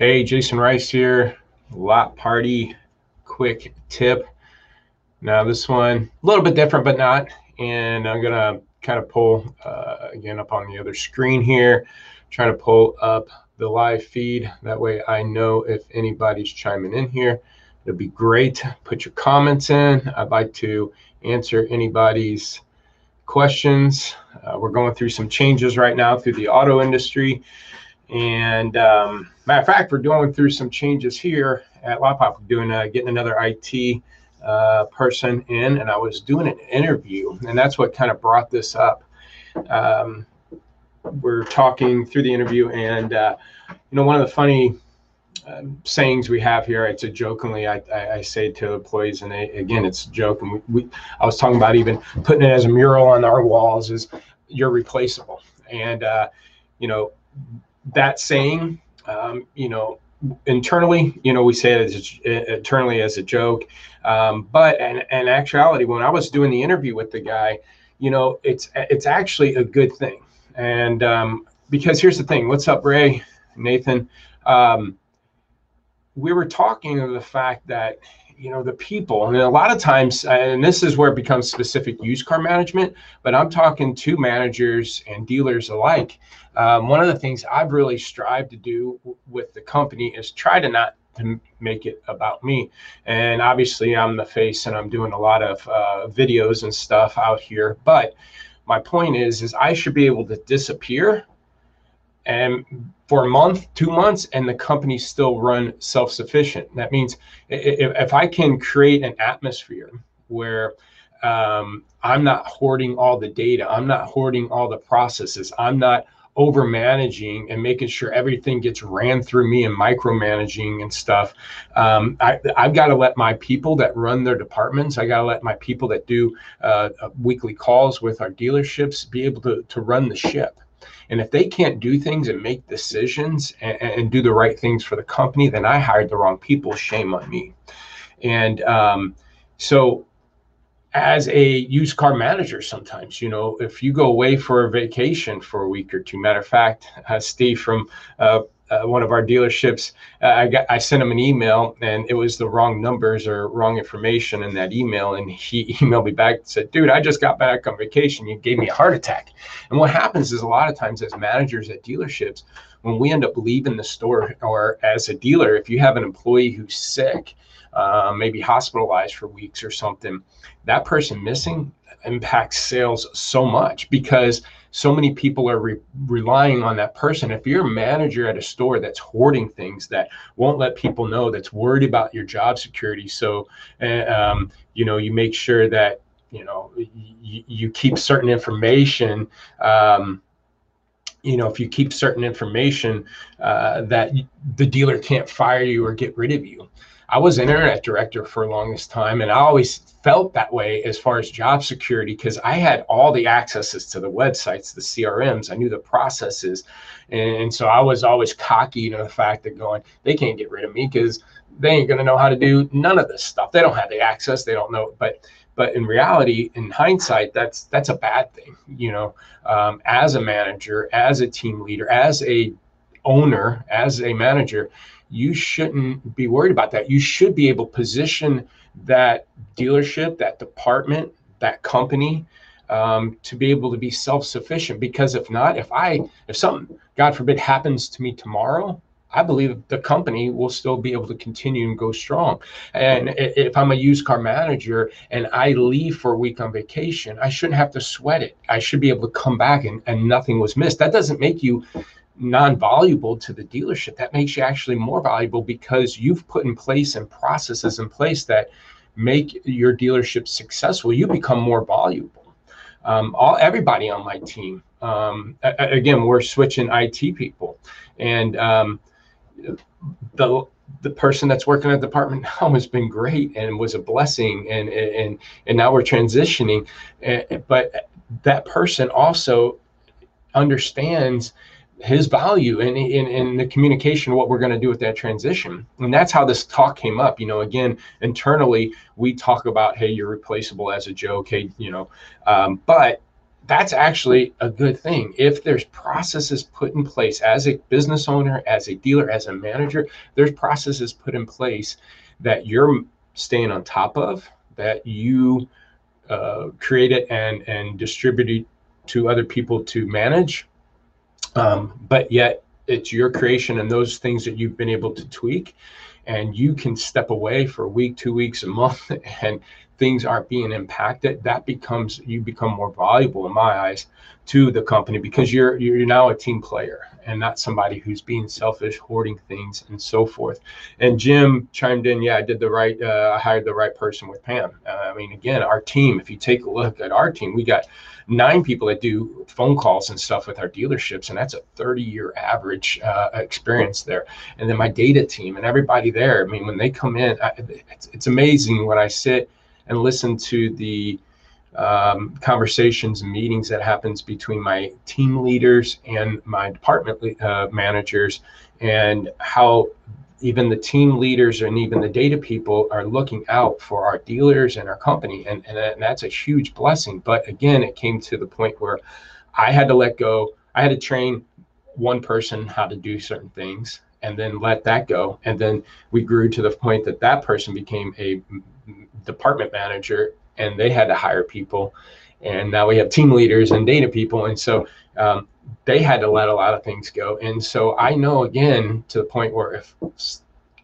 Hey, Jason Rice here. LotPop quick tip. Now this one a little bit different, but not. And I'm gonna kind of pull uh, again up on the other screen here, trying to pull up the live feed. That way I know if anybody's chiming in here. It'd be great. Put your comments in. I'd like to answer anybody's questions. Uh, we're going through some changes right now through the auto industry. And um, matter of fact, we're going through some changes here at Lotpop. We're doing uh, getting another IT uh, person in, and I was doing an interview, and that's what kind of brought this up. Um, we're talking through the interview, and uh, you know, one of the funny um, sayings we have here. It's a jokingly I, I, I say to employees, and they, again, it's a joke. And we, we, I was talking about even putting it as a mural on our walls is you're replaceable. And uh, you know that saying, um, you know, internally, you know, we say it as a, internally as a joke. Um, but in, in actuality, when I was doing the interview with the guy, you know, it's it's actually a good thing. And um, because here's the thing, what's up, Ray, Nathan? Um, we were talking of the fact that you know the people. And a lot of times and this is where it becomes specific used car management but i'm talking to managers and dealers alike. Um, one of the things i've really strived to do with the company is try to not to make it about me. And obviously i'm the face and i'm doing a lot of uh, videos and stuff out here but my point is is i should be able to disappear and for a month, two months, and the company still run self-sufficient. That means if, if I can create an atmosphere where um, I'm not hoarding all the data, I'm not hoarding all the processes, I'm not over managing and making sure everything gets ran through me and micromanaging and stuff. Um, I, have got to let my people that run their departments, I got to let my people that do uh, weekly calls with our dealerships be able to, to run the ship. And if they can't do things and make decisions and, and do the right things for the company, then I hired the wrong people. Shame on me. And um, so, as a used car manager, sometimes, you know, if you go away for a vacation for a week or two, matter of fact, uh, Steve from uh, uh, one of our dealerships, uh, I got I sent him an email and it was the wrong numbers or wrong information in that email, and he emailed me back and said, "Dude, I just got back on vacation. You gave me a heart attack." And what happens is a lot of times as managers at dealerships, when we end up leaving the store or as a dealer, if you have an employee who's sick, uh, maybe hospitalized for weeks or something, that person missing impacts sales so much because so many people are re- relying on that person. If you're a manager at a store that's hoarding things, that won't let people know, that's worried about your job security, so uh, um, you know you make sure that you know y- you keep certain information. Um, you know, if you keep certain information, uh, that the dealer can't fire you or get rid of you. I was internet director for the longest time, and I always felt that way as far as job security because I had all the accesses to the websites, the CRMs. I knew the processes, and, so I was always cocky to the fact that going, they can't get rid of me because they ain't gonna know how to do none of this stuff. They don't have the access. They don't know, but but in reality in hindsight that's that's a bad thing you know um, as a manager as a team leader as a owner as a manager you shouldn't be worried about that. You should be able to position that dealership, that department, that company um, to be able to be self-sufficient. Because if not, if I, if something, God forbid, happens to me tomorrow, I believe the company will still be able to continue and go strong. And if I'm a used car manager and I leave for a week on vacation, I shouldn't have to sweat it. I should be able to come back and, and nothing was missed. That doesn't make you non-valuable to the dealership. That makes you actually more valuable because you've put in place and processes in place that make your dealership successful. You become more valuable. Um, all everybody on my team um, again we're switching it people. And um, the the person that's working at the department now has been great and was a blessing and and and now we're transitioning. But that person also understands his value and in, in, the communication what we're going to do with that transition and that's how this talk came up you know again internally we talk about hey you're replaceable as a joke hey you know um, but that's actually a good thing. If there's processes put in place as a business owner, as a dealer, as a manager, there's processes put in place that you're staying on top of, that you uh, create it and and distribute it to other people to manage. Um, but yet it's your creation and those things that you've been able to tweak and you can step away for a week two weeks a month and things aren't being impacted. That becomes you become more valuable in my eyes to the company because you're you're now a team player and not somebody who's being selfish hoarding things and so forth. And jim chimed in yeah i did the right uh, i hired the right person with pam. Uh, i mean again our team if you take a look at our team we got nine people that do phone calls and stuff with our dealerships and that's a 30 year average uh, experience there. And then my data team and everybody there i mean when they come in I, it's, it's amazing when i sit and listen to the um, conversations and meetings that happens between my team leaders and my department uh, managers and how even the team leaders and even the data people are looking out for our dealers and our company. And, and that's a huge blessing. But again it came to the point where i had to let go. I had to train one person how to do certain things and then let that go. And then we grew to the point that that person became a department manager and they had to hire people. And now we have team leaders and data people. And so um, they had to let a lot of things go. And so i know again to the point where if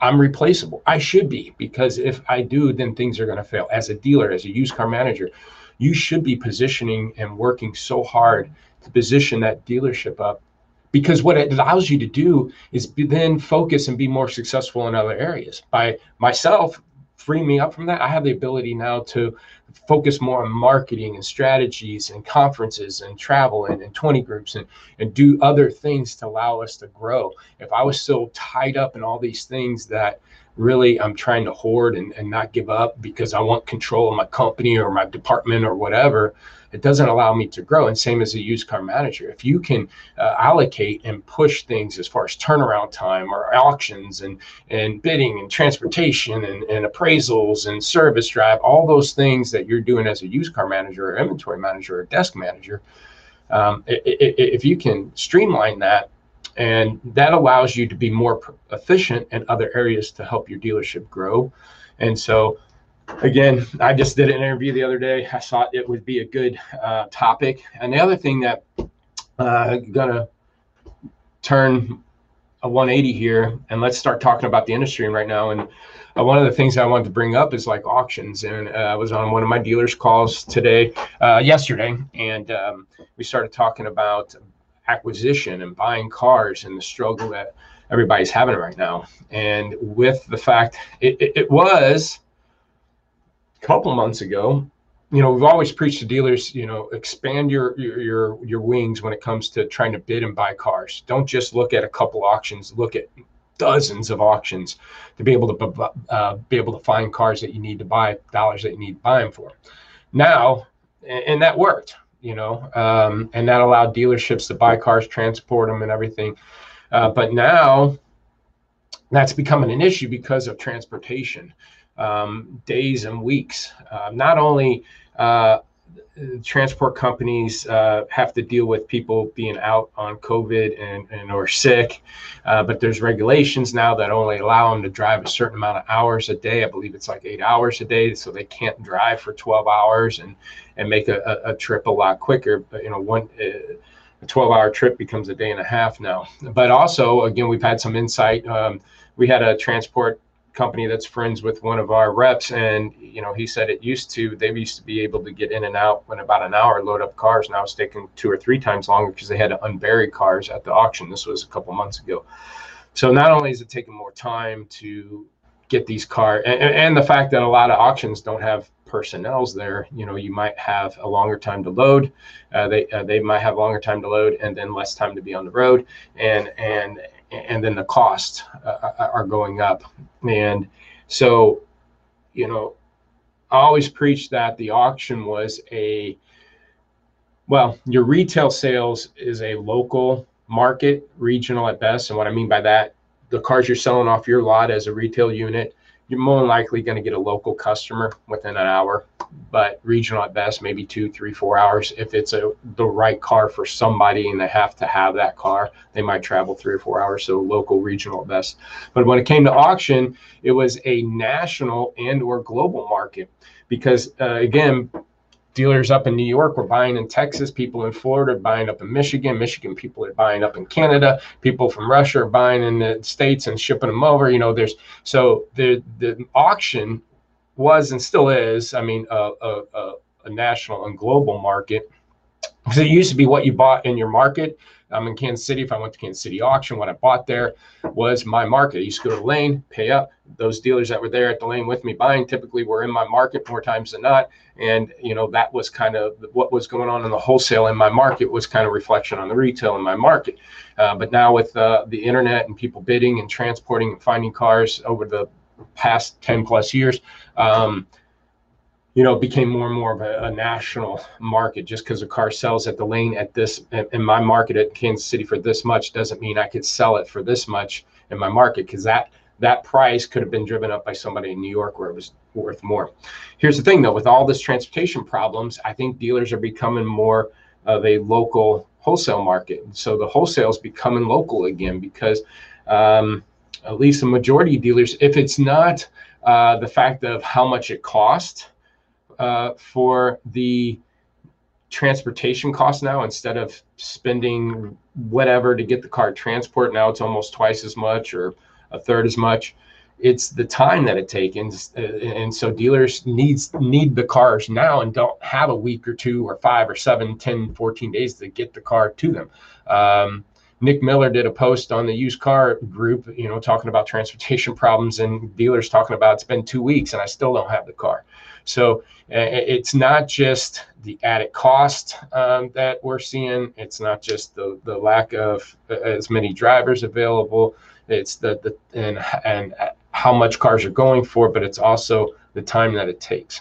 i'm replaceable i should be. Because if i do then things are going to fail. As a dealer as a used car manager you should be positioning and working so hard to position that dealership up. Because what it allows you to do is then focus and be more successful in other areas. By myself free me up from that, I have the ability now to focus more on marketing and strategies and conferences and travel and, and 20 groups and, and do other things to allow us to grow. If I was still tied up in all these things that really I'm trying to hoard and, and not give up because I want control of my company or my department or whatever, it doesn't allow me to grow. And same as a used car manager, if you can uh, allocate and push things as far as turnaround time or auctions and and bidding and transportation and, and appraisals and service drive, all those things that you're doing as a used car manager or inventory manager or desk manager, um, if you can streamline that and that allows you to be more efficient in other areas to help your dealership grow and so again, I just did an interview the other day. I thought it would be a good uh, topic. And the other thing that uh, gonna turn a 180 here, and let's start talking about the industry right now. And uh, one of the things I wanted to bring up is like auctions. And uh, I was on one of my dealers' calls today, uh, yesterday, and um, we started talking about acquisition and buying cars and the struggle that everybody's having right now. And with the fact it, it, it was a couple months ago, you know, we've always preached to dealers, you know, expand your, your your your wings when it comes to trying to bid and buy cars. Don't just look at a couple auctions. Look at dozens of auctions to be able to uh, be able to find cars that you need to buy, dollars that you need to buy them for. Now, and that worked, you know, um, and that allowed dealerships to buy cars, transport them, and everything. Uh, but now that's becoming an issue because of transportation um, days and weeks. Uh, not only uh, transport companies uh, have to deal with people being out on COVID and, and or sick, uh, but there's regulations now that only allow them to drive a certain amount of hours a day. I believe it's like eight hours a day, so they can't drive for 12 hours and and make a, a, a trip a lot quicker. But you know, one. Uh, a 12 hour trip becomes a day and a half now. But also, again, we've had some insight. Um, we had a transport company that's friends with one of our reps and you know he said it used to they used to be able to get in and out in about an hour load up cars. Now it's taking two or three times longer because they had to unbury cars at the auction. This was a couple months ago. So not only is it taking more time to get these cars and, and the fact that a lot of auctions don't have personnel's there you know you might have a longer time to load uh, they uh, they might have longer time to load and then less time to be on the road. And and and then the costs uh, are going up. And so, you know, I always preach that the auction was a, well, your retail sales is a local market, regional at best. And what I mean by that, the cars you're selling off your lot as a retail unit you're more than likely going to get a local customer within an hour, but regional at best, maybe two, three, four hours. If it's a the right car for somebody and they have to have that car, they might travel three or four hours. So local, regional at best. But when it came to auction, it was a national and or global market because uh, again, dealers up in New York were buying in Texas, people in Florida are buying up in Michigan, Michigan people are buying up in Canada, people from Russia are buying in the States and shipping them over. You know, there's so the the auction was and still is, I mean, a, a, a national and global market. Because it used to be what you bought in your market I'm in Kansas City. If I went to Kansas City auction, what I bought there was my market. I used to go to lane, pay up. Those dealers that were there at the lane with me buying typically were in my market more times than not. And you know that was kind of what was going on in the wholesale in my market was kind of reflection on the retail in my market. Uh, but now with uh, the internet and people bidding and transporting and finding cars over the past 10 plus years. Um, you know, became more and more of a, a national market. Just because a car sells at the lane at this in my market at Kansas City for this much doesn't mean I could sell it for this much in my market because that that price could have been driven up by somebody in New York where it was worth more. Here's the thing though, with all this transportation problems, I think dealers are becoming more of a local wholesale market. So the wholesale is becoming local again because um, at least the majority of dealers, if it's not uh, the fact of how much it costs uh, for the transportation costs now instead of spending whatever to get the car transport. Now it's almost twice as much or a third as much. It's the time that it takes and, and so dealers needs need the cars now and don't have a week or two or five or seven 10 14 days to get the car to them. Um, nick miller did a post on the used car group you know talking about transportation problems and dealers talking about it's been two weeks and i still don't have the car so it's not just the added cost um, that we're seeing. It's not just the, the lack of uh, as many drivers available. It's the, the and and how much cars are going for, but it's also the time that it takes.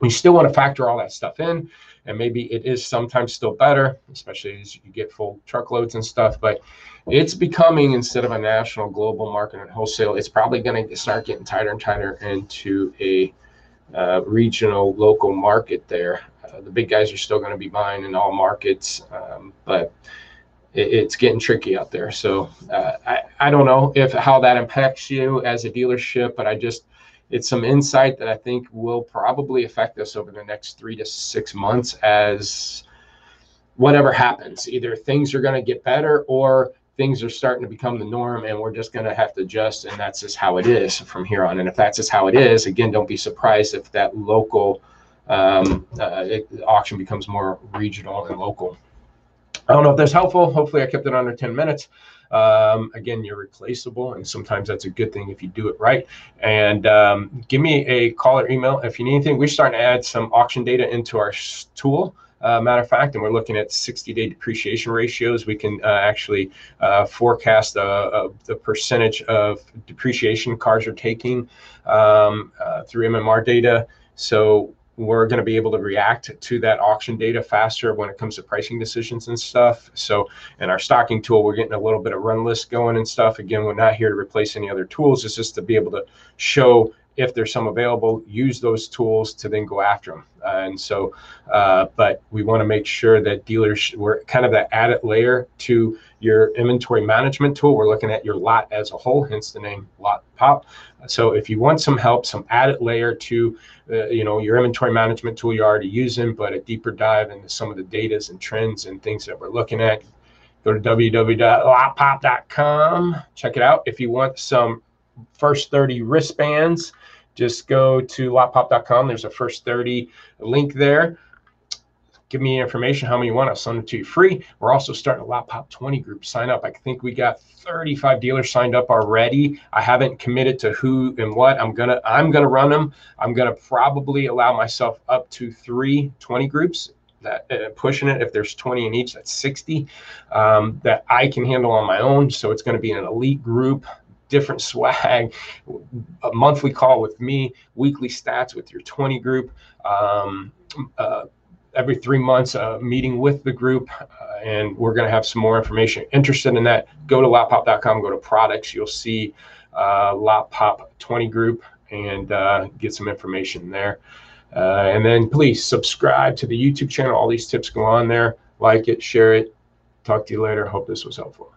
We still want to factor all that stuff in, and maybe it is sometimes still better, especially as you get full truckloads and stuff. But it's becoming instead of a national, global market and wholesale, it's probably going to start getting tighter and tighter into a uh, regional, local market there. Uh, the big guys are still going to be buying in all markets, um, but it, it's getting tricky out there. So uh, I, I don't know if how that impacts you as a dealership, but I just it's some insight that I think will probably affect us over the next three to six months as whatever happens. Either things are going to get better or things are starting to become the norm and we're just going to have to adjust and that's just how it is from here on. And if that's just how it is again don't be surprised if that local um, uh, it, auction becomes more regional and local. I don't know if that's helpful. Hopefully i kept it under 10 minutes. Um, again you're replaceable and sometimes that's a good thing if you do it right. And um, give me a call or email if you need anything. We're starting to add some auction data into our tool uh, matter of fact, and we're looking at 60-day depreciation ratios. We can uh, actually uh, forecast uh, the percentage of depreciation cars are taking um, uh, through MMR data. So we're going to be able to react to that auction data faster when it comes to pricing decisions and stuff. So in our stocking tool, we're getting a little bit of run list going and stuff. Again, we're not here to replace any other tools. It's just to be able to show if there's some available, use those tools to then go after them. Uh, and so, uh, but we want to make sure that dealers, we're kind of that added layer to your inventory management tool. We're looking at your lot as a whole, hence the name Lot Pop. So if you want some help, some added layer to, uh, you know, your inventory management tool you're already using, but a deeper dive into some of the datas and trends and things that we're looking at, go to www.lotpop.com. Check it out. If you want some first 30 wristbands, just go to lotpop.com. There's a first 30 link there. Give me information, how many you want. I'll send it to you free. We're also starting a LotPop 20 group. Sign up. I think we got 35 dealers signed up already. I haven't committed to who and what. I'm gonna I'm gonna run them. I'm gonna probably allow myself up to three 20 groups that uh, pushing it if there's 20 in each that's 60 um, that i can handle on my own so it's going to be an elite group different swag, a monthly call with me, weekly stats with your 20 group, um, uh, every three months, a meeting with the group, uh, and we're going to have some more information. Interested in that? Go to lotpop.com, go to products. You'll see uh, Lot Pop 20 group and uh, get some information there. Uh, and then please subscribe to the YouTube channel. All these tips go on there. Like it, share it. Talk to you later. Hope this was helpful.